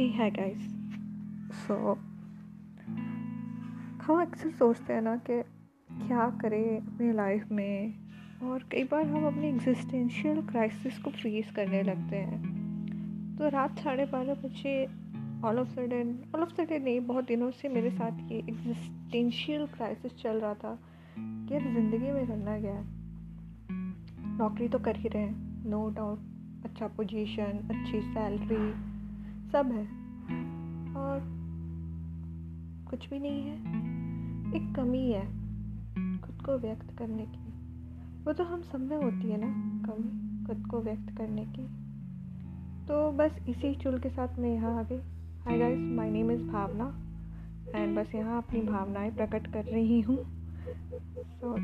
हे hi guys so हम अक्सर सोचते हैं ना कि क्या करें अपनी लाइफ में और कई बार हम अपनी एग्जिस्टेंशियल क्राइसिस को फेस करने लगते हैं। तो रात साढ़े बारह बजे all of sudden all of sudden नहीं, बहुत दिनों से मेरे साथ ये एग्जिस्टेंशियल क्राइसिस चल रहा था कि अब ज़िंदगी में करना क्या है। नौकरी तो कर ही रहे हैं नो डाउट अच्छा पोजीशन अच्छी सैलरी सब है। और कुछ भी नहीं है। एक कमी है खुद को व्यक्त करने की। वो तो हम सब में होती है ना, कमी खुद को व्यक्त करने की। तो बस इसी चुल के साथ मैं यहाँ आ गई। Hi guys my name is Bhavana and बस यहाँ अपनी भावनाएँ प्रकट कर रही हूँ। So